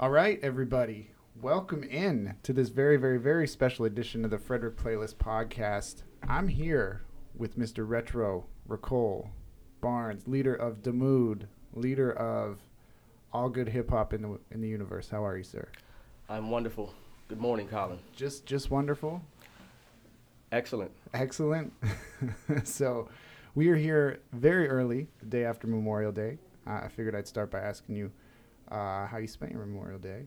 All right, everybody. Welcome in to this very, very, very special edition of the Frederick Playlist Podcast. I'm here with Mr. Retro Ricole Barnes, leader of DaMood, leader of all good hip hop in the in the universe. How are you, sir? I'm wonderful. Good morning, Colin. Just just wonderful. Excellent. Excellent. so, we are here very early, the day after Memorial Day. Uh, I figured I'd start by asking you uh, how you spent your Memorial Day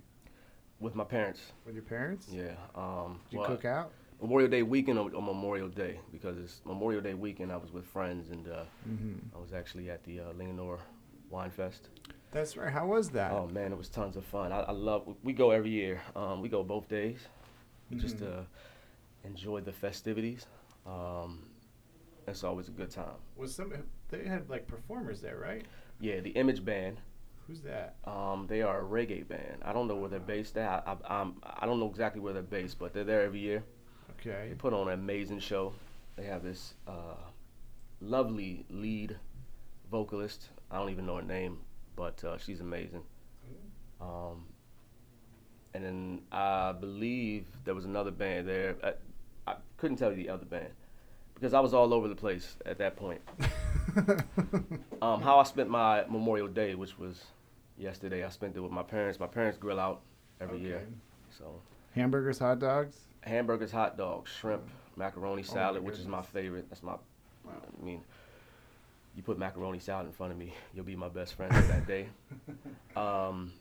With my parents. with your parents. Yeah. Um, Did you well, cook out? Memorial Day weekend or, or Memorial Day because it's Memorial Day weekend. I was with friends and uh, hmm I was actually at the uh, Linganore Wine Fest. That's right. How was that? Oh man, it was tons of fun. I, I love. We go every year. Um, we go both days, just Mhm. to enjoy the festivities. Um, it's always a good time. Was some they had like performers there, right? Yeah, the Image Band. Who's that? Um, they are a reggae band. I don't know where they're based at. I, I, I'm, I don't know exactly where they're based, but they're there every year. Okay. They put on an amazing show. They have this uh, lovely lead vocalist. I don't even know her name, but uh, she's amazing. Um, and then I believe there was another band there. I, I couldn't tell you the other band because I was all over the place at that point. Um, how I spent my Memorial Day, which was yesterday, I spent it with my parents. My parents grill out every year, so Hamburgers, hot dogs. hamburgers, hot dogs, shrimp, macaroni Oh salad, which is my favorite. That's my. Wow. I mean, you put macaroni salad in front of me, you'll be my best friend for that day. Um,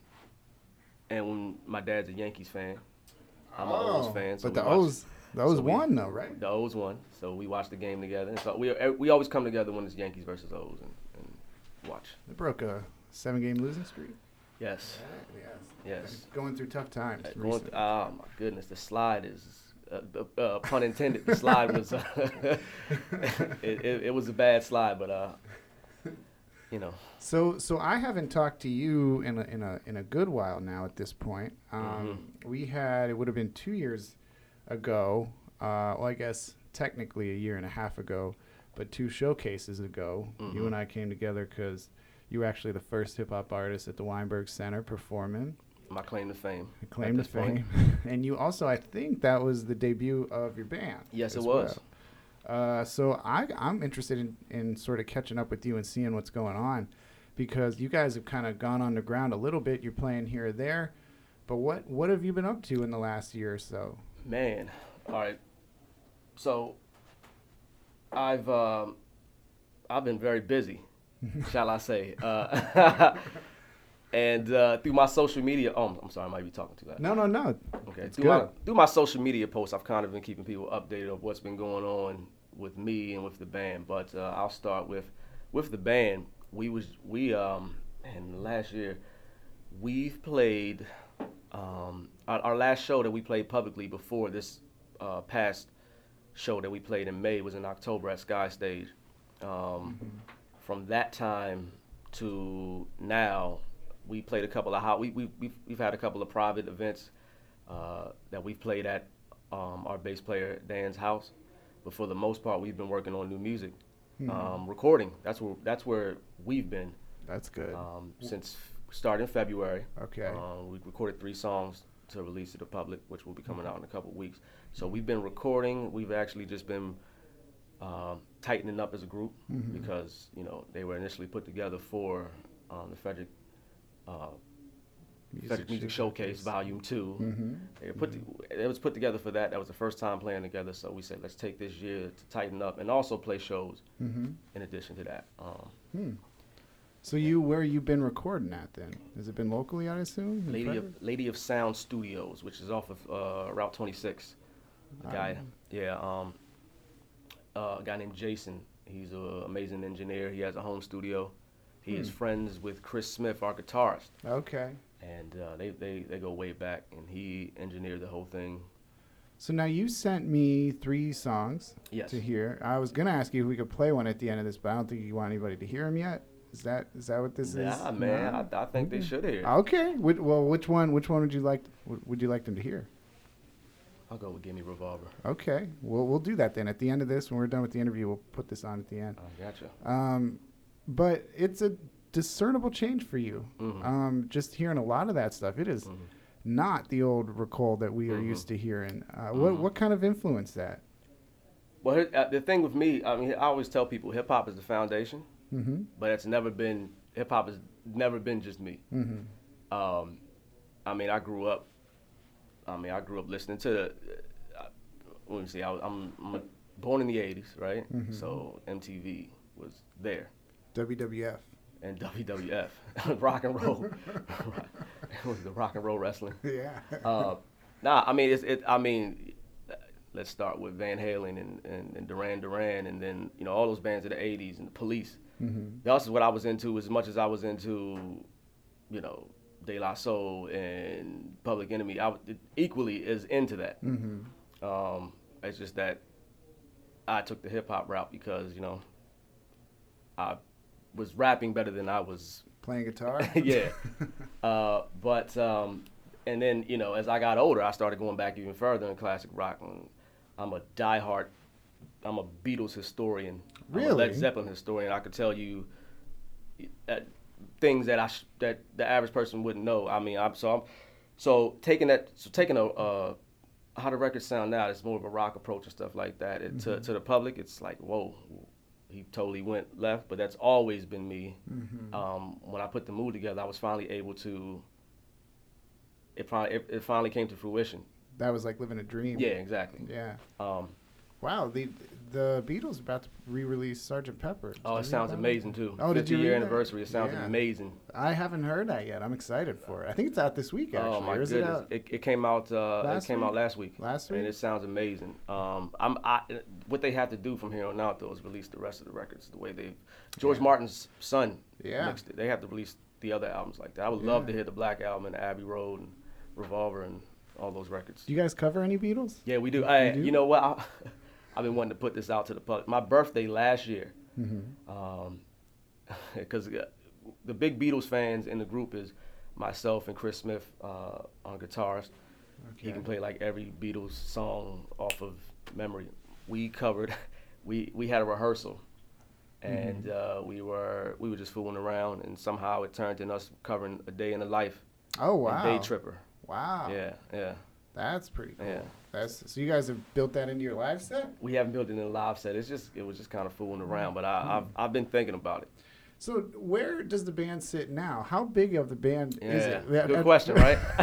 and when my dad's a Yankees fan, I'm an O's fan. So Oh, but the watch- O's, the O's so we- won though, right? The O's won, so we watched the game together. And so we we always come together when it's Yankees versus O's and, and watch. They broke a seven-game losing streak. Yes, Yes. yes. Going through tough times. Uh, going th- oh my goodness, the slide is uh, uh, uh, pun intended. The slide was uh, it, it, it was a bad slide, but uh, you know, So, so I haven't talked to you in a, in a in a good while now. At this point, um, Mm-hmm. we had it would have been two years ago. Uh, well, I guess technically a year and a half ago, but two showcases ago, you Mhm. and I came together because you were actually the first hip hop artist at the Weinberg Center performing, my claim to fame. claim to fame, and you also, I think, that was the debut of your band. Yes, it was. well. Uh, so I, I'm interested in, in sort of catching up with you and seeing what's going on, because you guys have kind of gone underground a little bit. You're playing here or there, but what what have you been up to in the last year or so? Man, all right. So I've um, I've been very busy, shall I say? Uh, and uh, through my social media, oh, I'm- sorry, I might be talking too loud. No, no, no. Okay. It's Through my, good. through my social media posts, I've kind of been keeping people updated of what's been going on with me and with the band. But uh, I'll start with with the band. We was we um and last year we've played um our, our last show that we played publicly before this uh, past show that we played in May was in October at Sky Stage. Um, From that time to now, we played a couple of hot. We we we've, we've had a couple of private events uh, that we've played at um, our bass player Dan's house. But for the most part, we've been working on new music, Hmm. um, recording. That's where that's where we've been That's good. um, since starting February. okay. Um, we recorded three songs to release to the public, which will be coming out in a couple of weeks. So we've been recording. We've actually just been um, tightening up as a group Mhm. because you know they were initially put together for um, the Frederick uh, Frederick Music Showcase Volume Two. hmm They put it was put together for that. That was the first time playing together. So we said let's take this year to tighten up and also play shows hmm in addition to that. Um, Hmm. So you where you been recording at then? Has it been locally? I assume. Lady of Lady of Sound Studios, which is off of uh, Route 26. A guy, yeah, um, uh, a guy named Jason. He's an amazing engineer. He has a home studio. He is Hmm. friends with Chris Smith, our guitarist, Okay. and uh, they, they they go way back. And he engineered the whole thing. So now you sent me three songs Yes. to hear. I was gonna ask you if we could play one at the end of this, but I don't think you want anybody to hear them yet. Is that is that what this is? Yeah, man. No? I, I think they should hear. Okay. Well, which one? Which one would you like? Would, would you like them to hear? I'll go with Gimme Revolver. Okay. We'll we'll do that then. At the end of this, when we're done with the interview, we'll put this on at the end. I gotcha. Um, but it's a discernible change for you. Mhm. Um, just hearing a lot of that stuff, it is not the old Ricole that we are Mhm. used to hearing. Uh, What Mhm. what kind of influence that? Well, uh, the thing with me, I mean, I always tell people hip hop is the foundation, Mm-hmm. but it's never been hip hop has never been just me. Mm-hmm. Um, I mean, I grew up. I mean, I grew up listening to. Uh, let me see. I was, I'm, I'm born in the '80s, right? Mhm. So MTV was there, WWF. and WWF, rock and roll. it was the rock and roll wrestling. Yeah. Uh, nah, I mean, it's it. I mean, let's start with Van Halen and, and, and Duran Duran, and then you know all those bands of the '80s and the Police. Mm-hmm. That's what I was into as much as I was into, you know, De La Soul and Public Enemy. I equally is into that. Mm-hmm. Um, it's just that I took the hip hop route because you know I was rapping better than I was Playing guitar. yeah. Uh, but um, and then you know, as I got older, I started going back even further in classic rock. And I'm a diehard. I'm a Beatles historian. I'm a Really? Led Zeppelin historian. I could tell you uh, things that I sh- that the average person wouldn't know. I mean, I'm so I'm so taking that so taking a uh, how the records sound now. It's more of a rock approach and stuff like that. It, to to the public, it's like whoa. He totally went left, but that's always been me mm-hmm. um, when I put DaMood together, I was finally able to. It finally it, it finally came to fruition. that was like living a dream. Yeah, exactly. Yeah. Um, Wow. The the Beatles are about to re-release Sergeant Pepper. oh, it sounds that? amazing too. Oh, did 50 you year anniversary. It sounds Yeah. amazing. I haven't heard that yet. I'm excited for it. I think it's out this week actually. oh my goodness! it out It, it came out. Uh, Last it came week? out last week. last And it sounds amazing. Um, I'm, I, what they have to do from here on out though is release the rest of the records the way they. George Yeah. Martin's son Yeah. mixed it. They have to release the other albums like that. I would love to hear the Black Album and Abbey Road and Revolver and all those records. Do you guys cover any Beatles? Yeah, we do. You I, do? You know what? I, I've been wanting to put this out to the public. My birthday last year, Mm-hmm. because the big Beatles fans in the group is myself and Chris Smith uh, on guitars. Okay. He can play like every Beatles song off of memory. We covered. We we had a rehearsal, and Mm-hmm. uh, we were we were just fooling around, and somehow it turned in us covering a day in the life. Oh and wow. Day Tripper. Wow. Yeah, yeah, That's pretty cool. yeah. That's so you guys have built that into your live set? We haven't built it in a live set. It's just it was just kind of fooling around, but I, Mm-hmm. I've I've been thinking about it. So where does the band sit now? How big of the band is it? Good I- question, right?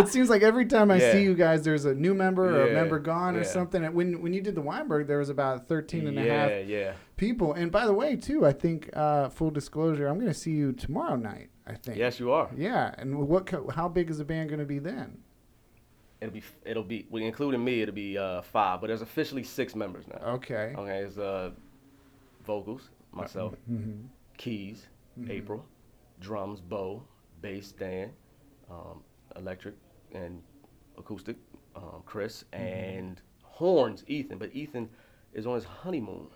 it seems like every time I Yeah. see you guys, there's a new member or a member gone or something. And when when you did the Weinberg, there was about 13 and a half yeah, yeah. people. And by the way, too, I think uh, full disclosure, I'm going to see you tomorrow night. I think. Yes, you are. Yeah, and what? co- How big is the band going to be then? It'll be it'll be well, including me. It'll be uh, five, but there's officially six members now. Okay. Okay, it's uh, vocals, myself, Mm-hmm. keys, April, drums, bow, bass, Dan, um, electric and acoustic, um, Chris, Mm-hmm. and horns, Ethan. But Ethan is on his honeymoon,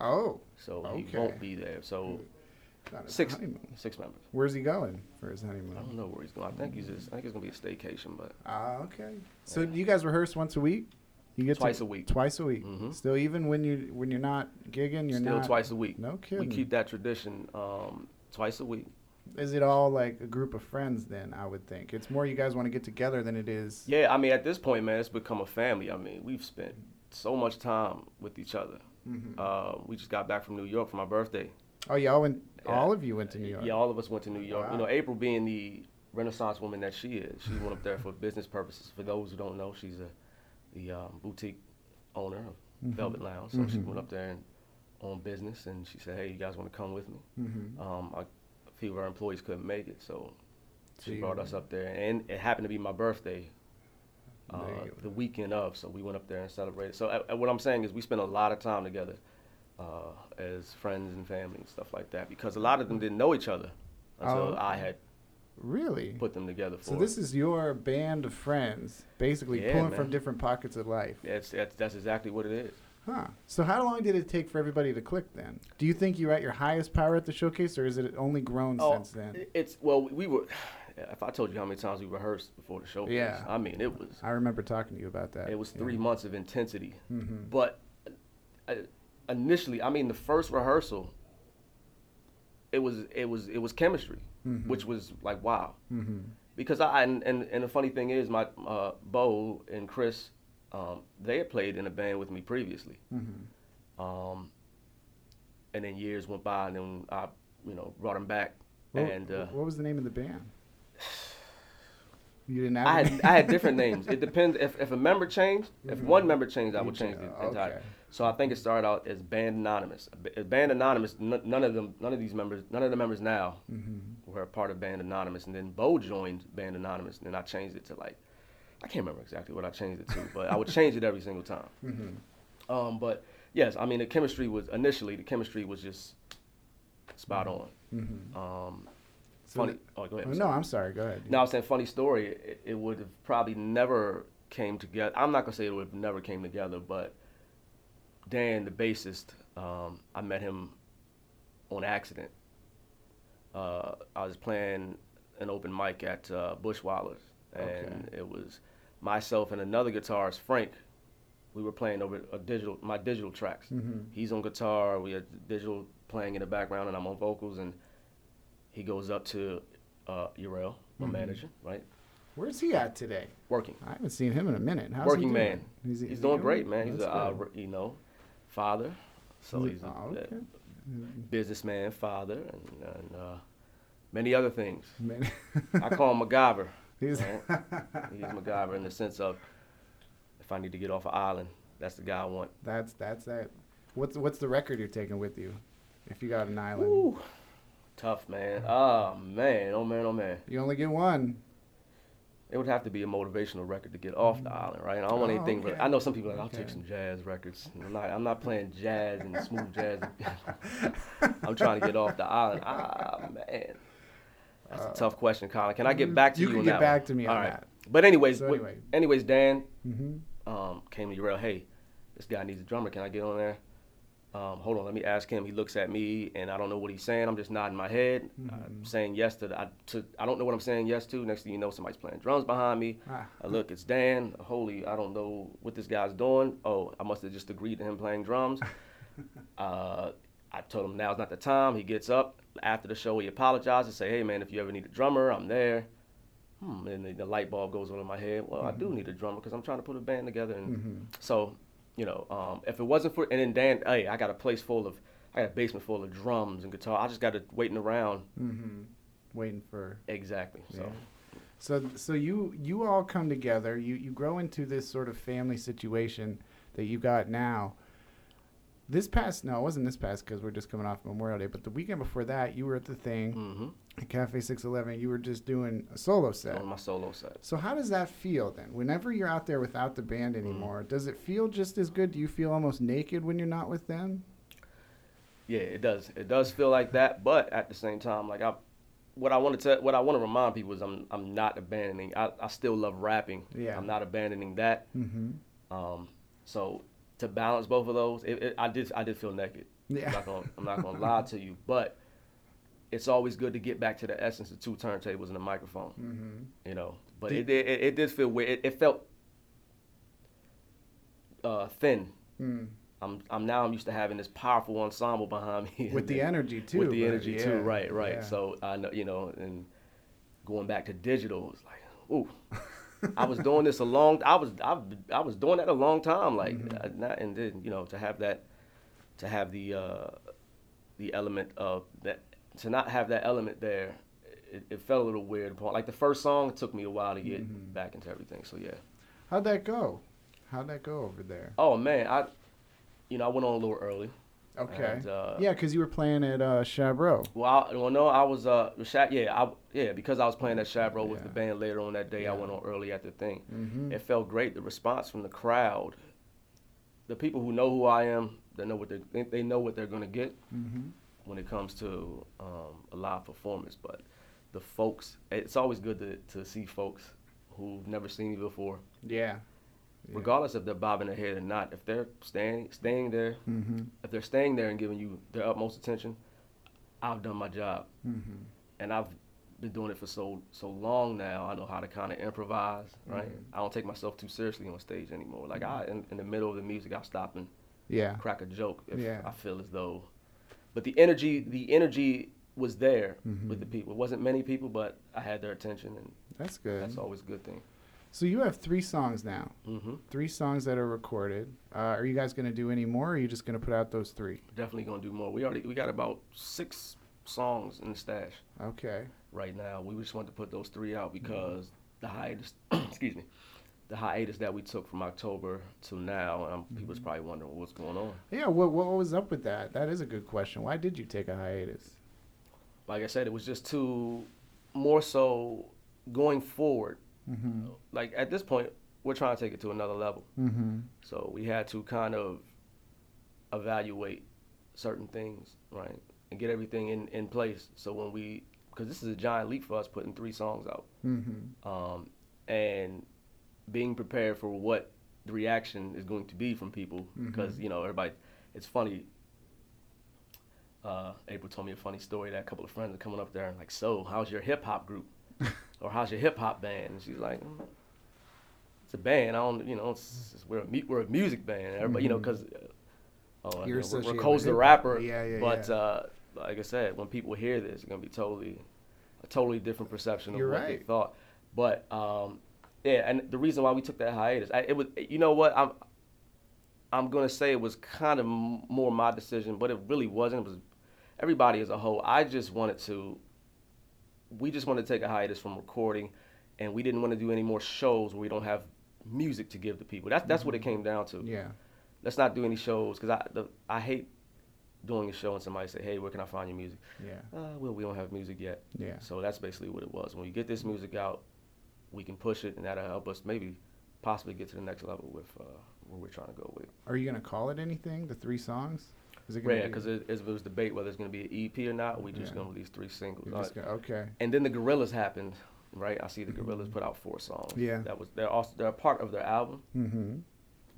Oh, so he won't be there. So six honeymoon. six members. Where's he going for his honeymoon? I don't know where he's going. I think he's just, I think it's gonna be a staycation, but Ah, okay. So you guys rehearse once a week? You get Twice to, a week. Twice a week. Mhm. Still, even when you when you're not gigging, you're still not. twice a week. No kidding. We kidding. keep that tradition um, twice a week. Is it all like a group of friends? Then I would think it's more you guys want to get together than it is. Yeah, I mean, at this point, man, it's become a family. I mean, we've spent so much time with each other. Mhm. Uh, we just got back from New York for my birthday. Oh, y'all went. All of you went to New York. Yeah, all of us went to New York. Wow. You know, April being the Renaissance woman that she is, she went up there for business purposes. For those who don't know, she's a the um, boutique owner of Mhm. Velvet Lounge. So she Mhm. went up there and on business, and she said, "Hey, you guys want to come with me?" Mm-hmm. Um, I, a few of our employees couldn't make it, so she Gee. brought us up there, and it happened to be my birthday. Uh, There you go. the weekend of, so we went up there and celebrated. So uh, what I'm saying is, we spent a lot of time together uh, as friends and family and stuff like that, because a lot of them didn't know each other until Oh. I had Really? put them together for. So this is your band of friends, basically Yeah, pulling man. from different pockets of life. That's, that's that's exactly what it is. Huh. So how long did it take for everybody to click then? Do you think you're at your highest power at the showcase, or is it only grown Oh, since then? It's well, we were. If I told you how many times we rehearsed before the show, Yeah. I mean it was I remember talking to you about that. it was three months of intensity. Mm-hmm. But uh, initially, I mean, the first rehearsal, it was it was it was chemistry, Mhm. which was like wow. Mm-hmm. Because I and, and and the funny thing is, my uh, Bo and Chris, um, they had played in a band with me previously. Mm-hmm. Um, and then years went by, and then I, you know, brought them back. What, and uh, what was the name of the band? You didn't have. I had? I had different names. It depends if, if a member changed. If Mhm. one member changed, I would change the entire. okay. So I think it started out as Band Anonymous. Band Anonymous. N- none of them. None of these members. None of the members now Mm-hmm. were a part of Band Anonymous. And then Bo joined Band Anonymous, and then I changed it to like, I can't remember exactly what I changed it to, but I would change it every single time. Mm-hmm. Um, but yes, I mean the chemistry was initially the chemistry was just spot on. Mm-hmm. Um, So funny. oh, go ahead. Oh, I'm no, sorry. I'm sorry. Go ahead. No, I was saying funny story. It, it would have probably never came together. I'm not gonna say it would have never came together, but Dan, the bassist, um, I met him on accident. Uh, I was playing an open mic at uh, Bushwallers, and it was myself and another guitarist, Frank. We were playing over a digital, my digital tracks. Mm-hmm. He's on guitar. We had digital playing in the background, and I'm on vocals. And he goes up to uh, Uriel, my Mhm. manager, right? Where's he at today? Working, I haven't seen him in a minute. How's working he doing? man. He- He's is doing great, man. He's a uh, you know father, so he's a, oh, a okay. businessman, father, and, and uh, many other things. Man. I call him MacGyver. He's right? He's MacGyver in the sense of if I need to get off an island, that's the guy I want. that's that's that. What's what's the record you're taking with you? If you got an island, Ooh, tough man. Oh man, oh man, oh man. you only get one. It would have to be a motivational record to get off the island, right? I don't want Oh, anything. okay. But I know some people are like, I'll Okay. take some jazz records. I'm not. I'm not playing jazz and smooth jazz. I'm trying to get off the island. Ah man, that's Uh, a tough question, Colin. Can I get back to you? You can get back one? to me All on right. that. But anyways, So anyway. anyways, Dan Mm-hmm. um, came to Uriel. Hey, this guy needs a drummer. Can I get on there? Um, hold on, let me ask him. He looks at me, and I don't know what he's saying. I'm just nodding my head, I'm Mhm. saying yes to, the, I, to. I don't know what I'm saying yes to. Next thing you know, somebody's playing drums behind me. Ah. I look, it's Dan. Holy, I don't know what this guy's doing. Oh, I must have just agreed to him playing drums. uh, I told him now's not the time. He gets up after the show. He apologizes. Say, hey man, if you ever need a drummer, I'm there. Hmm, and the, the light bulb goes on in my head. Well, I do need a drummer because I'm trying to put a band together. And Mm-hmm. so, you know, um, if it wasn't for, and then Dan, hey, I got a place full of, I got a basement full of drums and guitar. I just got it waiting around. Mm-hmm. Waiting for Exactly. So. Yeah. So so you you all come together. You you grow into this sort of family situation that you got now. This past no, it wasn't this past because we're just coming off Memorial Day, but the weekend before that, you were at the thing Mm-hmm. Cafe Six Eleven. You were just doing a solo set. On my solo set. So how does that feel then? Whenever you're out there without the band Mm-hmm. anymore, does it feel just as good? Do you feel almost naked when you're not with them? Yeah, it does. It does feel like that, but at the same time, like I, what I want to tell, what I want to remind people is I'm I'm not abandoning. I, I still love rapping. Yeah. I'm not abandoning that. Mm-hmm. Um, so to balance both of those, it, it, I did I did feel naked. I'm Yeah. not gonna I'm not gonna lie to you, but it's always good to get back to the essence of two turntables and a microphone. Mm-hmm. You know, but Did- it, did it it did feel weird. It, it felt uh, thin. Mm. I'm I'm now I'm used to having this powerful ensemble behind me. With the energy too. with the energy yeah, too, right, right. yeah. So I know, you know, and going back to digital, it's like, ooh, I was doing this a long. I was I, I was doing that a long time, like, Mhm. uh, not, and then you know to have that, to have the uh, the element of that, to not have that element there, it, it felt a little weird. Upon Like the first song, it took me a while to get Mhm. back into everything. So yeah. How'd that go? How'd that go over there? Oh man, I, you know, I went on a little early. Okay. And, uh, yeah, because you were playing at uh, Shab Row. Well, I, well, no, I was uh, yeah, I, yeah, because I was playing at Shab Row with the band later on that day. I went on early at the thing. Mm-hmm. It felt great. The response from the crowd, the people who know who I am, they know what they they, they know what they're gonna get mm-hmm. When it comes to um, a live performance. But the folks, it's always good to to see folks who've never seen me before, Yeah. Yeah. regardless if they're bobbing their head or not. If they're staying staying there, Mm-hmm. if they're staying there and giving you their utmost attention, I've done my job. Mm-hmm. and I've been doing it for so so long now. I know how to kind of improvise, right? Mhm. I don't take myself too seriously on stage anymore. Like I, in, in the middle of the music, I'll stop and Yeah. crack a joke if Yeah. I feel as though. But the energy, the energy was there Mhm. with the people. It wasn't many people, but I had their attention, and That's good. that's always a good thing. So you have three songs now. hmm Three songs that are recorded. Uh, are you guys going to do any more? Or are you just going to put out those three? Definitely gonna do more. We already we got about six songs in the stash Okay. right now. We just wanted to put those three out Mm-hmm. because the hiatus, excuse me, the hiatus that we took from October to now, um, people's Mm-hmm. probably wondering what's going on. Yeah. What What was up with that? That is a good question. Why did you take a hiatus? Like I said, it was just too more so going forward. Mm-hmm. Like at this point, we're trying to take it to another level. Mm-hmm. So we had to kind of evaluate certain things, right, and get everything in, in place. So when we, because this is a giant leap for us, putting three songs out, Mm-hmm. um, and being prepared for what the reaction is going to be from people, because Mhm. you know everybody. It's funny. Uh, April told me a funny story that a couple of friends are coming up there and like, so how's your hip hop group, or how's your hip hop band? And she's like. "Mm, it's a band. I don't, you know, it's, it's- we're a mu- we're a music band. Everybody, you know, because oh, You're you know, with Ricole's the rapper. Yeah, yeah, But yeah. uh, like I said, when people hear this, it's gonna be totally a totally different perception of You're what they thought. But um, yeah, and the reason why we took that hiatus, I, it was, you know what, I'm I'm gonna say it was kind of more my decision, but it really wasn't. It was everybody as a whole. I just wanted to. We just wanted to take a hiatus from recording, and we didn't want to do any more shows where we don't have music to give to people. That's that's what it came down to. Yeah. Let's not do any shows because I the, I hate doing a show and somebody say, "Hey, where can I find your music?" Yeah. Uh, well, we don't have music yet. Yeah. So that's basically what it was. When we get this music out, we can push it, and that'll help us maybe possibly get to the next level with uh, where we're trying to go with. Are you gonna call it anything? The three songs? Is it Yeah, be- because it, it was debate whether it's going to be an EP or not. We just Yeah. going to release three singles. you're Uh, just gonna, okay. and then the Gorillaz happened, right? I see the Gorillaz put out four songs. Yeah. That was they're also they're a part of their album, Mm-hmm.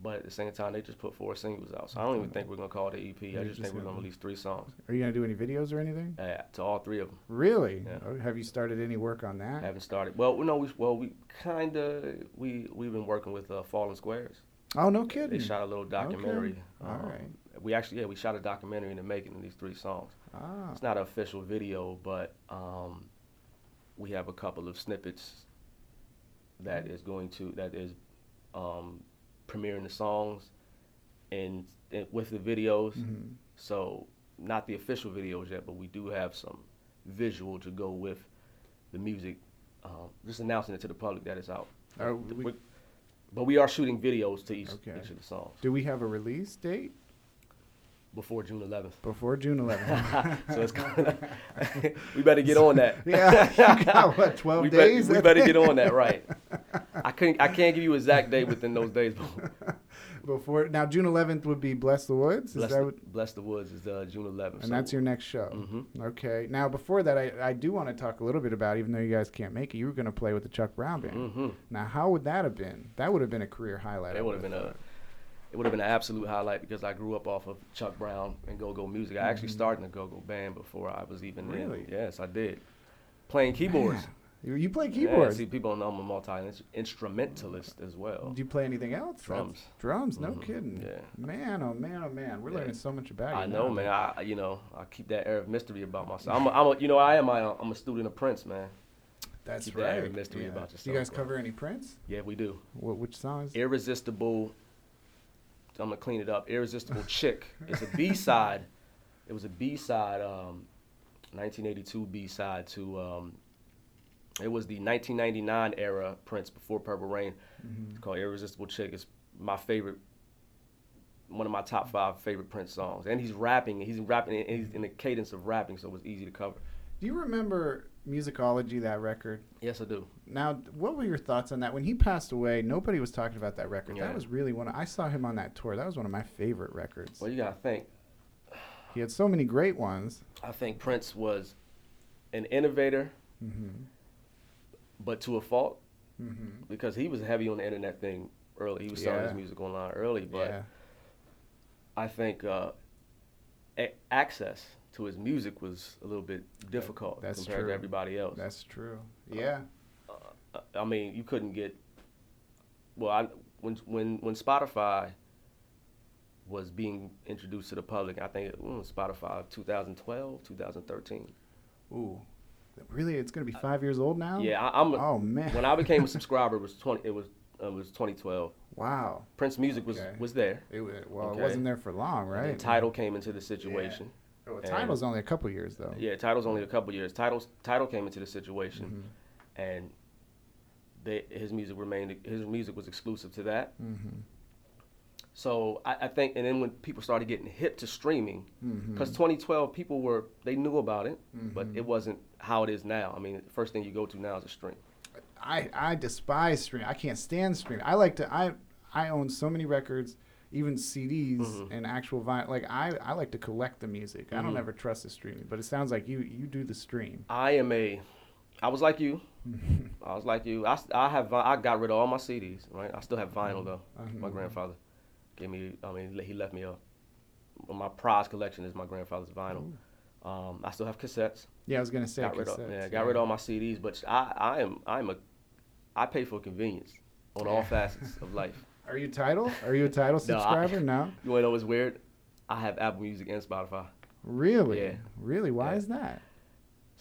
But at the same time they just put four singles out. So I don't even think we're going to call it an EP. I just just think we're gonna- release three songs Are you gonna do any videos or anything? uh, to all three of them. Really? Yeah. Oh, have you started any work on that? I haven't started. Well, no, we well we kind of we we've been working with uh, Fallen Squares. Oh, no kidding! They shot a little documentary. All um, right. We actually yeah we shot a documentary in the making of these three songs. Ah. It's not an official video, but um, we have a couple of snippets that is going to that is um, premiering the songs and, and with the videos. Mhm. So not the official videos yet, but we do have some visual to go with the music. Um, just announcing it to the public that it's out. Are We- but we are shooting videos to each, Okay. each of the songs do we have a release date before June 11th. before June 11th? so it's kind we better get on that. yeah, what 12 we days? Bet, we better get on that, right? I couldn't. I can't give you exact date within those days. Before now, June 11th would be Bless the Woods. Is Bless, that the, what, Bless the Woods is uh, June 11th. and that's your next show. hmm Okay. Now, before that, I, I do want to talk a little bit about, even though you guys can't make it, you were going to play with the Chuck Brown band. hmm Now, how would that have been? That would have been a career highlight. It would have been a. thought. It would have been an absolute highlight because I grew up off of Chuck Brown and Go Go music. I actually Mhm. started in the Go Go band before I was even Really? in. Yes, I did. Playing keyboards. Man, You, play Yeah, keyboards. see, people don't know I'm a multi instrumentalist as well. Do you play anything else? That's- Drums. Drums, no Mhm. kidding. Yeah. Man, oh man, oh man, we're Yeah. learning so much about you. I know, now. man. I you know I keep that air of mystery about myself. I'm a, I'm a, you know I am I, I'm a student of Prince, man. That's keep that air right. of mystery about Do you guys cover any Prince? Yeah, we do. What, which songs? Irresistible. I'm gonna clean it up. Irresistible chick. It's a B side. It was a B side. Um, 1982 B side to. Um, it was the 1999 era Prince before Purple Rain. Mhm. It's called Irresistible Chick. It's my favorite, one of my top five favorite Prince songs. And he's rapping. He's rapping. And he's in the cadence of rapping, so it was easy to cover. Do you remember Musicology, that record? Yes, I do. Now, what were your thoughts on that? When he passed away, nobody was talking about that record. Yeah. That was really one. Of, I saw him on that tour. That was one of my favorite records. Well, you gotta think. He had so many great ones. I think Prince was an innovator, Mm-hmm. but to a fault Mm-hmm. because he was heavy on the internet thing early. He was selling his music online early, but yeah. I think uh, a- access to his music was a little bit difficult compared true. to everybody else. That's true. Yeah. Uh, I mean, you couldn't get. Well, I, when when when Spotify was being introduced to the public, I think it was Spotify 2012, 2013. Ooh, really? It's gonna be five years old now? Yeah, I, I'm. Oh man. When I became a subscriber, it was twenty. It was uh, it was 2012. wow. Prince Music was Okay. was there. It, was, well, Okay. it wasn't there for long, right? then Tidal came into the situation. Oh, and- Tidal's only a couple years though. Yeah, Tidal's only a couple years. Tidal's Tidal came into the situation, Mm-hmm. and they, his music remained. His music was exclusive to that. Mm-hmm. So I, I think, and then when people started getting hip to streaming, Mm-hmm. because 2012 people were they knew about it, but Mhm. it wasn't how it is now. I mean, the first thing you go to now is a stream. I I despise stream. I can't stand stream. I like to. I I own so many records, even CDs Mhm. and actual vinyl. Like I I like to collect the music. I don't Mhm. ever trust the streaming. But it sounds like you you do the stream. I am a, I was like you. I was like you. I, I have I got rid of all my CDs. Right, I still have vinyl though. My grandfather gave me. I mean, he left me a. My prize collection is my grandfather's vinyl. Um, I still have cassettes. Yeah, I was gonna say got rid of cassettes, yeah, got rid of all my CDs. But I I am I'm a, I pay for convenience on all facets of life. Are you Tidal? Are you a Tidal No, I- subscriber? No. You wanna know what's weird? I have Apple Music and Spotify. Really? Yeah. Really? Why Yeah. is that?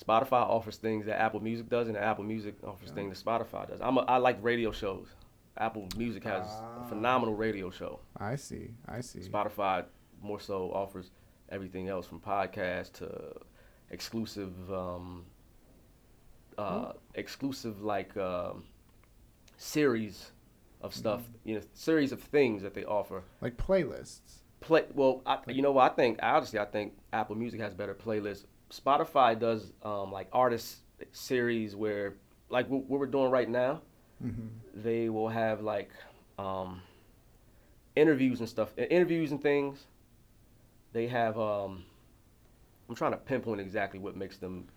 Spotify offers things that Apple Music does, and Apple Music offers Yeah. things that Spotify does. I'm a, I like radio shows. Apple Music has Ah. a phenomenal radio show. I see. I see. Spotify more so offers everything else from podcasts to exclusive, um, uh, exclusive like um, series of stuff. You know, series of things that they offer. Like playlists. Play well. I, you know what? I think honestly, I think Apple Music has better playlists. Spotify does um, like artist series where, like what, what we're doing right now, hmm they will have like um, interviews and stuff, interviews and things. They have. Um, I'm trying to pinpoint exactly what makes them.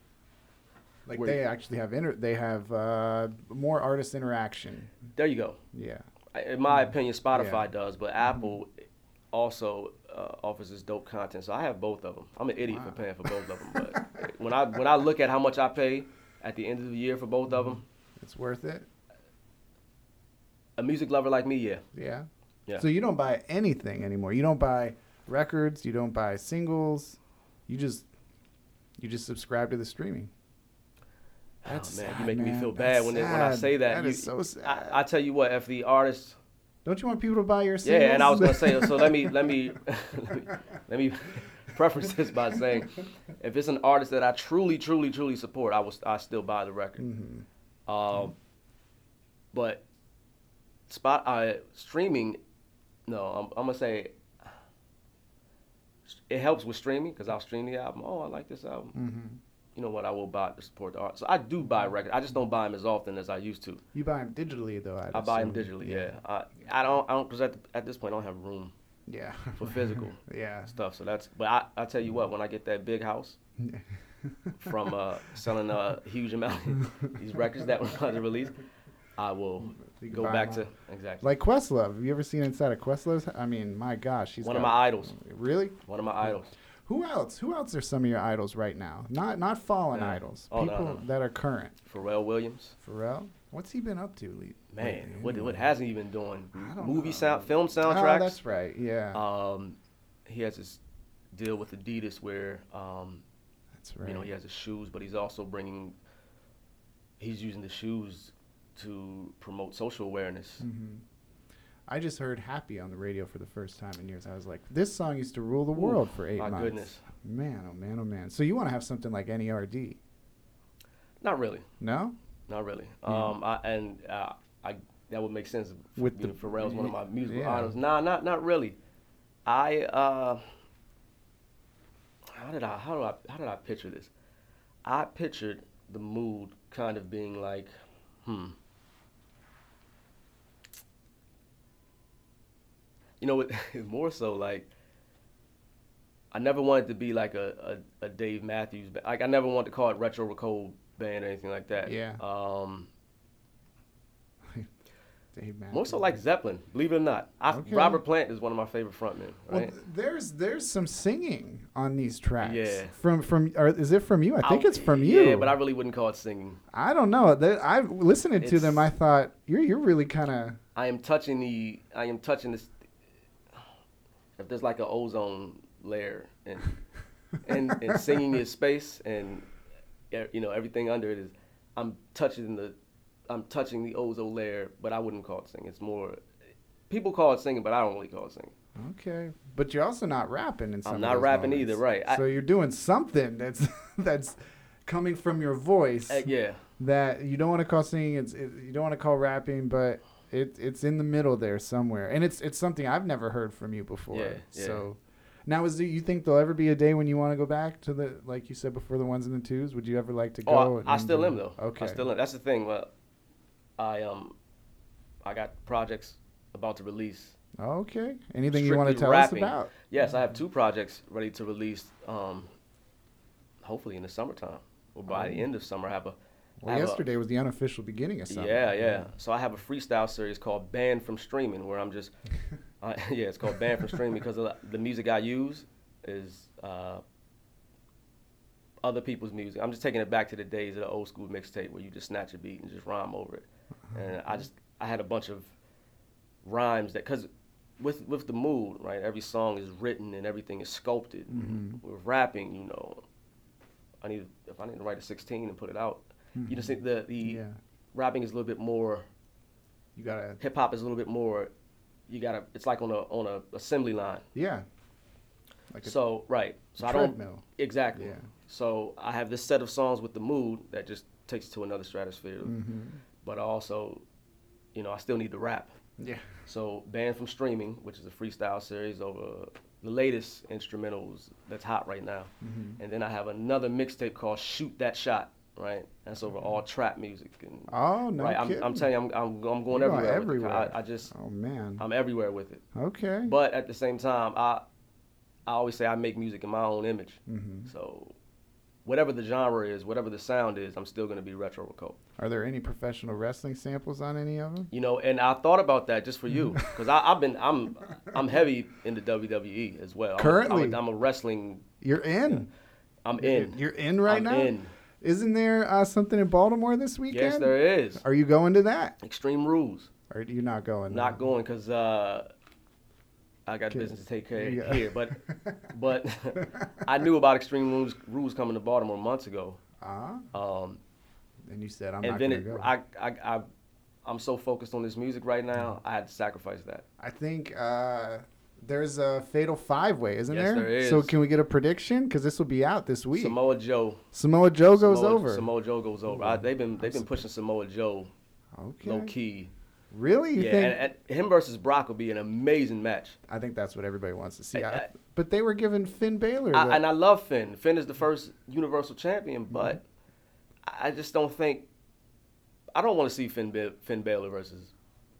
Like Where- they actually have inter- they have uh, more artist interaction. There you go. Yeah. In my opinion, Spotify Yeah. does, but Apple also uh, offers this dope content. So I have both of them. I'm an idiot Wow. for paying for both of them, but when I when I look at how much I pay at the end of the year for both of them, It's worth it. a music lover like me, yeah. Yeah. Yeah. So you don't buy anything anymore. You don't buy records. You don't buy singles. You just you just subscribe to the streaming. That's oh man, sad, you making me feel That's bad when, it, when I say that. That you, is so sad. I, I tell you what, if the artist don't you want people to buy your singles? Yeah, and I was gonna say so. Let me let me let me preface this by saying, if it's an artist that I truly, truly, truly support, I will I still buy the record. hmm Um, but spot uh, streaming, no, I'm, I'm gonna say it helps with streaming because I'll stream the album. Oh, I like this album. hmm You know what? I will buy to support the art. So I do buy records. I just don't buy them as often as I used to. You buy them digitally though. I'd I buy them digitally. Yeah, I, I don't. I don't because at, at this point I don't have room Yeah. for physical. yeah. stuff. So that's. But I, I tell you what, when I get that big house from uh, selling a huge amount of these records that were about to release, I will go back to exactly Like Questlove. Have you ever seen inside of Questlove's? I mean, my gosh, he's one of my idols. Really? One of my idols. Who else? Who else are some of your idols right now? Not not fallen Yeah. idols. Oh, People no. that are current. Pharrell Williams. Pharrell. What's he been up to? le- Man, lately, what what hasn't he been doing? I don't Movie know. sound, film soundtracks. Oh, that's right. Yeah. Um, he has this deal with Adidas where um, that's right. you know he has his shoes, but he's also bringing. He's using the shoes to promote social awareness. hmm I just heard "Happy" on the radio for the first time in years. I was like, "This song used to rule the world for eight my months." goodness. Man, oh man, oh man. So you want to have something like NERD? Not really. No? Not really. Yeah. Um, I, and uh, I that would make sense. With the- the Pharrell's one of my musical yeah. idols. Nah, not not really. I uh, how did I how do I how did I picture this? I pictured DaMood kind of being like, hmm. You know, more so like. I never wanted to be like a, a, a Dave Matthews. ba- Like I never wanted to call it retro Ricole band or anything like that. Yeah. Um, Dave Matthews. more so like Zeppelin, believe it or not. I, Okay. Robert Plant is one of my favorite frontmen. Right? th- there's there's some singing on these tracks. Yeah. From from or is it from you? I think I'll- it's from you. Yeah, but I really wouldn't call it singing. I don't know. They- I listening to them. I thought you're you're really kind of I am touching the. I am touching this. If there's like an ozone layer and and, and singing is space and you know, everything under it is. I'm touching the, I'm touching the ozone layer, but I wouldn't call it singing. It's more, people call it singing, but I don't really call it singing. Okay, but you're also not rapping in some. I'm not rapping moments. either, right. I- So you're doing something that's that's coming from your voice Uh, yeah, that you don't want to call singing. It's it, you don't want to call rapping, but it it's in the middle there somewhere, and it's it's something I've never heard from you before. Yeah, yeah. So. Now, is there, you think there'll ever be a day when you want to go back to the, like you said before, the ones and the twos? Would you ever like to go? Oh, and- I, I still do- am though. Okay. I still am. That's the thing. Well, I um, I got projects about to release. Okay. Anything you want to tell rapping. us about? Yes, I have two projects ready to release. Um, hopefully in the summertime or by the Oh. end of summer. I have a Well, have a- yesterday was the unofficial beginning of summer. Yeah, yeah. So I have a freestyle series called Banned from Streaming, where I'm just, uh, yeah, it's called Banned from Streaming because of the music I use is uh, other people's music. I'm just taking it back to the days of the old school mixtape where you just snatch a beat and just rhyme over it. And I just, I had a bunch of rhymes that, because with with DaMood, right? Every song is written and everything is sculpted. Mhm. With rapping, you know, I need if I need to write a 16 and put it out. You just think the the Yeah. rapping is a little bit more You gotta. hip hop is a little bit more you gotta it's like on a on a assembly line Yeah. Like so right so i don't exactly Yeah. so i have this set of songs with DaMood that just takes to another stratosphere Mm-hmm. but also you know i still need to rap Yeah. so banned from streaming which is a freestyle series over the latest instrumentals that's hot right now Mm-hmm. and then i have another mixtape called shoot that shot right that's over all trap music and Oh no right I'm. I'm telling you i'm, I'm, I'm going You're everywhere, everywhere. I, I just Oh man. i'm everywhere with it okay. But at the same time, I I always say I make music in my own image. hmm So whatever the genre is, whatever the sound is, I'm still gonna be retro Rico. Are there any professional wrestling samples on any of them? You know, and I thought about that just for you, because I've been I'm I'm heavy into WWE as well. I'm a- Currently? I'm a, I'm a wrestling. You're in. I'm in. You're in right I'm now. in. Isn't there uh, something in Baltimore this weekend? Yes, there is. Are you going to that? Extreme Rules. Or are you not going? Not going because uh, I got Okay. business to take care Yeah. here. But but I knew about Extreme Rules rules coming to Baltimore months ago. Ah, Um, and you said I'm and not then going to it, go. I, I, I, I'm so focused on this music right now, I had to sacrifice that. I think uh, there's a fatal five way, isn't Yes, there? there is. So can we get a prediction? Because this will be out this week. Samoa Joe Samoa Joe goes Samoa, over. Samoa Joe goes over. I, they've been they've been pushing Samoa Joe okay. low key. Really? You yeah, think? and, and him versus Brock will be an amazing match. I think that's what everybody wants to see. I- I- but they were giving Finn Balor. the- and I love Finn. Finn is the first Universal Champion, Mm-hmm. but I just don't think I don't want to see Finn Ba- Finn Balor versus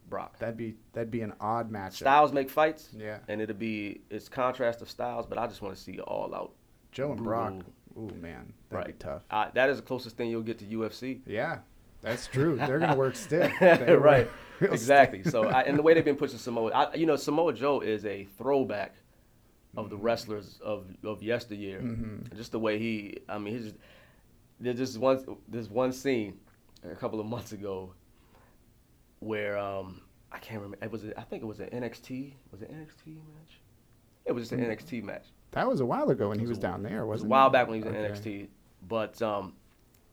Brock. that'd be that'd be an odd matchup. Styles make fights, Yeah. and it'll be it's contrast of styles, but I just want to see all out. Joe and Brock. Ooh man, that'd be Right. tough. Uh, that is the closest thing you'll get to UFC. Yeah, that's true. They're gonna work stiff. Right. work Exactly. stiff. So, I, and the way they've been pushing Samoa, I, you know, Samoa Joe is a throwback of Mm-hmm. the wrestlers of of yesteryear. Mhm. Just the way he, I mean, he's just there's just one there's one scene a couple of months ago where um I can't remember. It was a, I think it was an NXT. Was it NXT match? It was just an NXT match. That was a while ago when he was down there, It was a while it? back when he was in NXT, but um,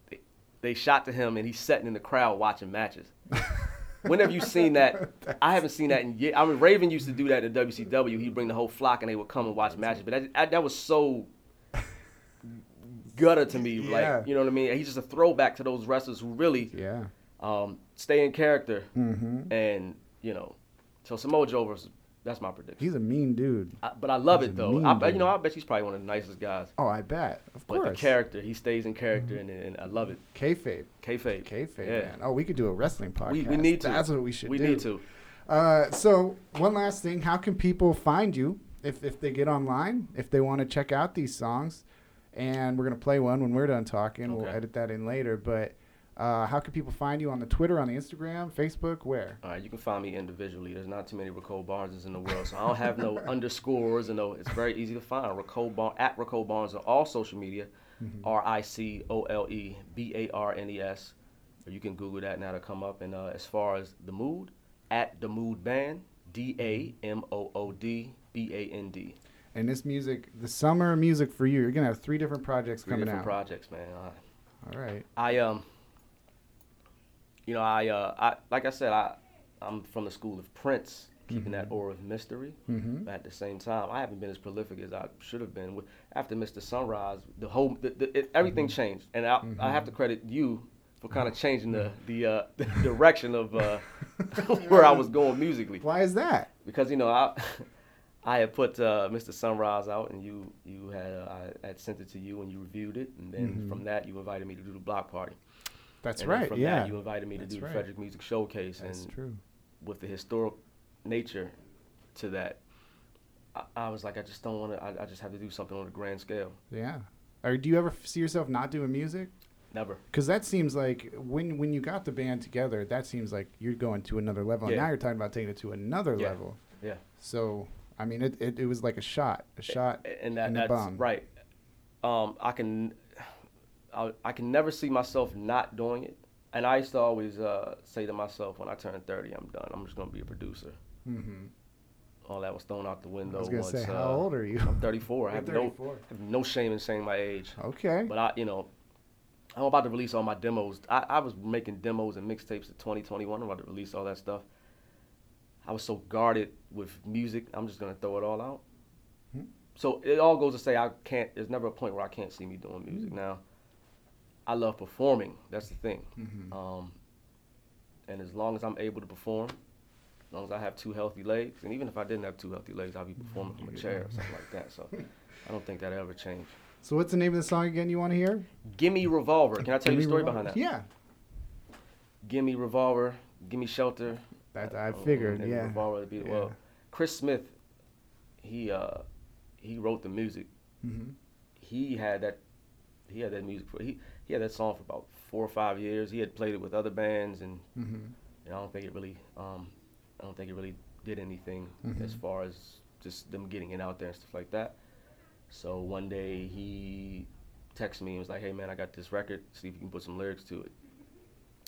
they, they shot to him and he's sitting in the crowd watching matches. when have you seen that? I haven't seen that in years. I mean, Raven used to do that in WCW. He'd bring the whole flock and they would come and watch matches. But that, that, that was so gutter to me. Yeah. Like, you know what I mean? He's just a throwback to those wrestlers who really Yeah. um, stay in character. Mm-hmm. And, you know, so Samoa Joe versus, that's my prediction. He's a mean dude. I, but I love he's it though. I, bet- you know. I bet he's probably one of the nicest guys. Oh, I bet. Of course. But the character, he stays in character, and, and I love it. Kayfabe. Kayfabe. Kayfabe, Yeah. man. Oh, we could do a wrestling podcast. We, we need to. That's what we should We do. need to. Uh, so one last thing, how can people find you if if they get online, if they want to check out these songs? And we're gonna play one when we're done talking. Okay. We'll edit that in later. But uh, how can people find you on the Twitter, on the Instagram, Facebook, where? All right, you can find me individually. There's not too many Ricole Barneses in the world, so I don't have no underscores and no. It's very easy to find. Racole Bar- at Ricole Barnes on all social media. Mm-hmm. R I C O L E B A R N E S. Or you can Google that now to come up. And uh, as far as DaMood, at DaMood Band, D A M O O D B A N D. And this music, the summer music for you, you're gonna have three different projects Three coming different out. projects, man. Uh, All right. I um, you know, I uh, I like I said, I I'm from the school of Prince, keeping that aura of mystery. Mm-hmm. But at the same time, I haven't been as prolific as I should have been. After Mr. Sunrise, the whole the, the, it, everything changed, and I, I have to credit you for kind of changing the the, uh, the direction of uh, where I was going musically. Why is that? Because you know I I had put uh, Mr. Sunrise out, and you you had uh, I had sent it to you, and you reviewed it, and then from that you invited me to do the block party. That's and right. From yeah. that you invited me to That's do the right. Frederick Music Showcase, That's and true. with the historic nature to that, I, I was like, I just don't want to. I, I just have to do something on a grand scale. Yeah. Or do you ever see yourself not doing music? Never. Because that seems like when when you got the band together, that seems like you're going to another level. And Yeah. now you're talking about taking it to another Yeah. level. Yeah. So I mean, it, it, it was like a shot, a shot. and that, the that's bum. right. Um, I can, I, I can never see myself not doing it. And I used to always uh, say to myself, when I turn 30, I'm done. I'm just gonna be a producer. Mm-hmm. All that was thrown out the window. I was gonna once, say, uh, how old are you? I'm 34. I You're have no, have no shame in saying my age. Okay. But I, you know, I'm about to release all my demos. I, I was making demos and mixtapes in 2021. I'm about to release all that stuff. I was so guarded with music. I'm just gonna throw it all out. Hmm. So it all goes to say I can't. There's never a point where I can't see me doing music. Hmm. Now, I love performing. That's the thing. Mhm. Um, and as long as I'm able to perform, as long as I have two healthy legs, and even if I didn't have two healthy legs, I'd be performing from a chair or something like that. So I don't think that ever changed. So what's the name of the song again? You want to hear? Gimme Revolver. Can I tell you Gimme a story Revolver. behind that? Yeah. Gimme Revolver, Gimme Shelter. That I uh, figured. and Yeah. Revolver be Yeah. well. Chris Smith, he uh, he wrote the music. Mm-hmm. He had that he had that music for he he had that song for about four or five years. He had played it with other bands, and, Mm-hmm. and I don't think it really um, I don't think it really did anything Mhm. as far as just them getting it out there and stuff like that. So one day he texted me and was like, "Hey man, I got this record. See if you can put some lyrics to it."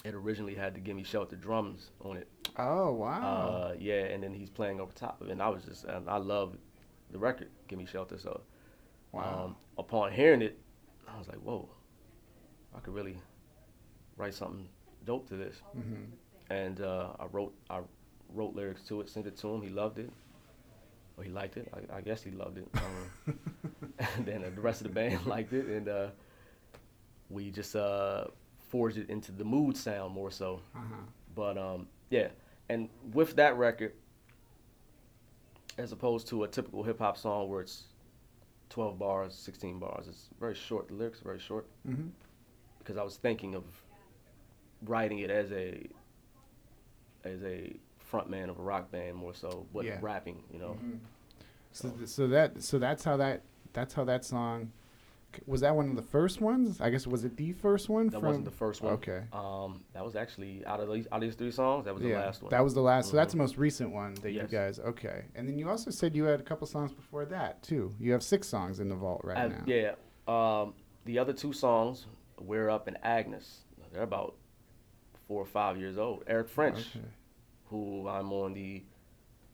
It originally had the "Gimme Shelter" drums on it. Oh wow. Uh, yeah, and then he's playing over top of it. And I was just, and I love the record, "Give Me Shelter." So, wow. um, upon hearing it, I was like, "Whoa, I could really write something dope to this." mm-hmm. And uh, I wrote, I wrote lyrics to it, sent it to him. He loved it, or he liked it. I, I guess he loved it. Um, and then uh, the rest of the band liked it, and uh, we just uh, forged it into DaMood sound more so. uh-huh. But um, yeah, and with that record, as opposed to a typical hip hop song where it's 12 bars, 16 bars, it's very short. The lyrics are very short Mm-hmm. Because I was thinking of writing it as a as a front man of a rock band more so, but Yeah. rapping, you know. So, th- so that so that's how that that's how that song was that one of the first ones? I guess was it the first one That from wasn't the first one. Okay. Um, that was actually out of these out of these three songs. That was the last one. that was the last. So that's the most recent one that you guys. Okay, and then you also said you had a couple songs before that too. You have six songs in the vault right I- now. Yeah. Um, the other two songs, We're Up and Agnes, they're about four or five years old. Eric French, Okay. who I'm on the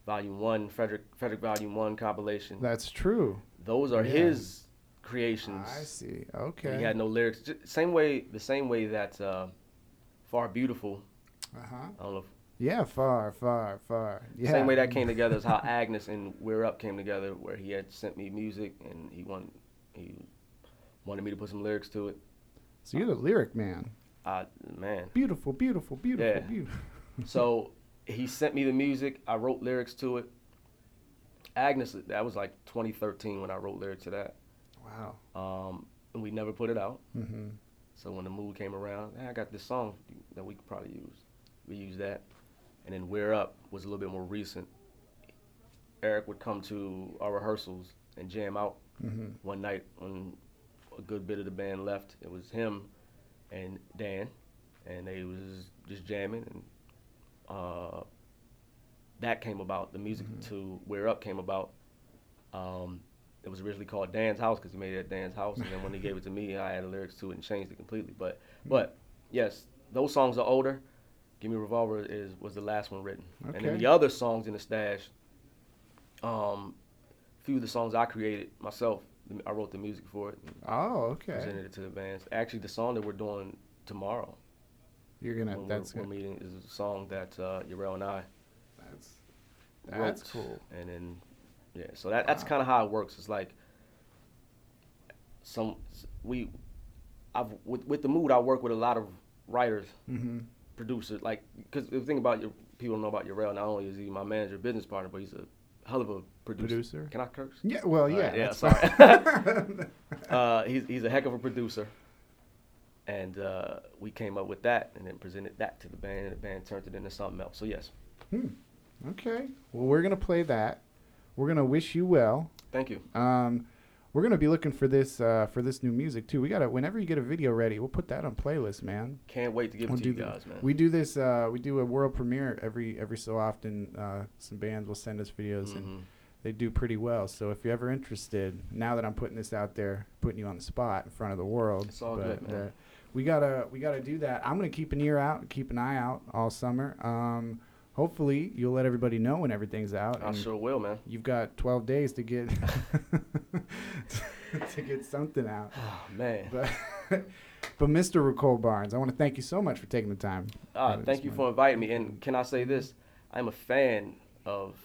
Volume One, Frederick Frederick Volume One compilation. That's true. Those are Yeah. his creations. I see. Okay. He had no lyrics. Ju- Same way, the same way that uh, Far Beautiful. uh huh. I don't know. Yeah, far, far, far. Yeah. Same way that came together is how Agnes and We're Up came together, where he had sent me music and he wanted he wanted me to put some lyrics to it. So you're the lyric man. I man. Beautiful, beautiful, beautiful, Yeah. beautiful. So he sent me the music. I wrote lyrics to it. Agnes, that was like 2013 when I wrote lyrics to that. Wow. Um, and we never put it out. Mm-hmm. So when DaMood came around, hey, I got this song that we could probably use. We used that. And then We're Up was a little bit more recent. Eric would come to our rehearsals and jam out Mm-hmm. one night when a good bit of the band left. It was him and Dan, and they was just jamming, and uh, that came about. The music Mhm. to "We're Up" came about. Um, it was originally called Dan's House because he made it at Dan's house, and then when he gave it to me, I added lyrics to it and changed it completely. But, but yes, those songs are older. "Give Me a Revolver" is was the last one written, and then the other songs in the stash. Um, few of the songs I created myself. I wrote the music for it. Oh, okay. Presented it to the bands. Actually, the song that we're doing tomorrow You're gonna. when That's we're, we're good. meeting is a song that uh, Yarel and I That's wrote. that's cool. And then, yeah, so that, that's kind of how it works. It's like some we, I've with, with DaMood. I work with a lot of writers, Mm-hmm. producers. Like, because the thing about your people know about Yarel. Not only is he my manager, business partner, but he's a hell of a producer. Producer. Can I curse? Yeah. Well, yeah. right, yeah, sorry. uh, he's he's a heck of a producer, and uh, we came up with that and then presented that to the band, and the band turned it into something else. So yes, Hmm. Okay. Well, we're gonna play that. We're gonna wish you well. thank you. Um, we're gonna be looking for this uh, for this new music too. We gotta whenever you get a video ready, we'll put that on playlist, man. Can't wait to give it We'll to do you the- guys, man. We do this. Uh, we do a world premiere every every so often. Uh, some bands will send us videos, and Mhm. they do pretty well. So if you're ever interested, now that I'm putting this out there, putting you on the spot in front of the world, It's all good, man. uh, we gotta we gotta do that. I'm gonna keep an ear out, keep an eye out all summer. Um, hopefully you'll let everybody know when everything's out. I sure will, man. You've got 12 days to get to get something out. Oh man. But but Mr. Ricole Barnes, I want to thank you so much for taking the time. Uh, thank you for inviting me. And can I say this? I'm a fan of.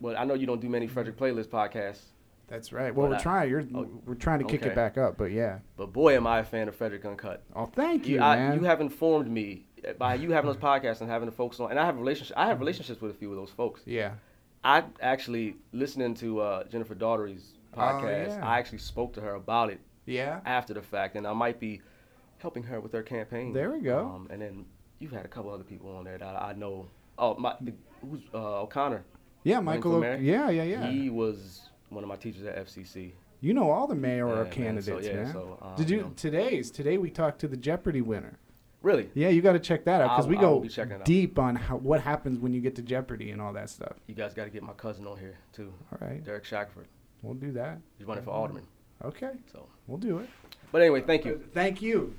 Well, I know you don't do many Frederick Playlist podcasts, That's right. Well, we're I- trying. You're, oh, we're trying to kick okay. it back up, but yeah. but boy, am I a fan of Frederick Uncut. Oh, thank you, You, I, man. you have informed me by you having those podcasts and having the folks on, and I have relationship. I have relationships with a few of those folks. yeah. I actually listening to uh, Jennifer Dougherty's podcast. Oh, yeah. I actually spoke to her about it Yeah. after the fact, and I might be helping her with her campaign. There we go. Um, and then you've had a couple other people on there that I know. Oh, my, the, who's uh, O'Connor? Yeah, Michael. O- yeah, yeah, yeah. He was one of my teachers at FCC. you know all the mayoral Yeah, man. candidates, So, yeah, man. so, um, Did you, you know. today's today we talked to the Jeopardy winner. Really? Yeah, you got to check that out because we go be checking it out. deep on how, what happens when you get to Jeopardy and all that stuff. You guys got to get my cousin on here too, All right, Derek Shackelford. we'll do that. He's running for alderman. Okay, So, we'll do it. but anyway, thank you. Thank you.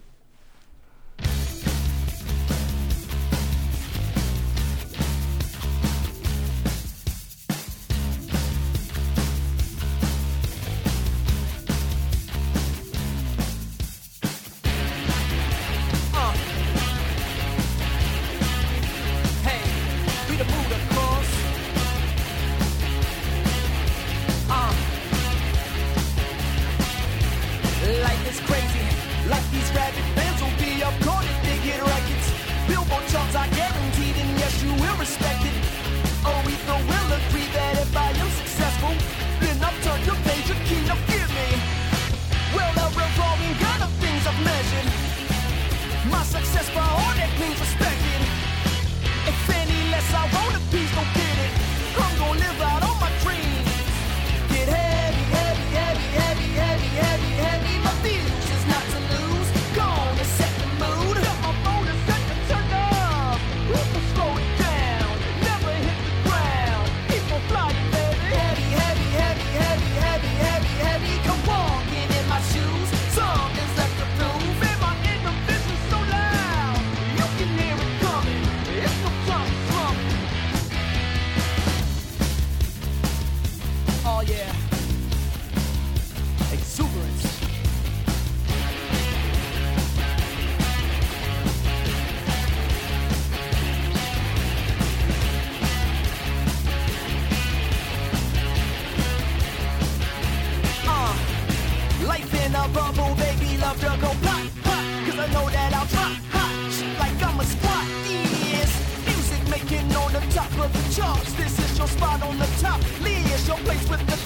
Spot on the top. Lee is your place with the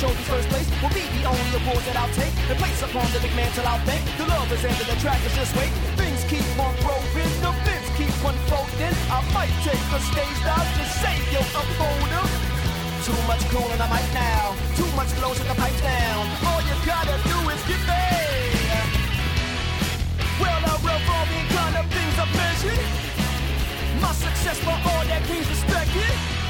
I already first place. Will be the only award that I'll take. The place upon the big man till I'll thank. The love is ended, the track is just wait. Things keep on growing, the bits keep unfolding. I might take the stage dive to save your upholder. Too much cool and I might now. Too much blows in the pipe down. All you gotta do is get paid. Well, I revolve in kind of things I've. My success for all that means respected.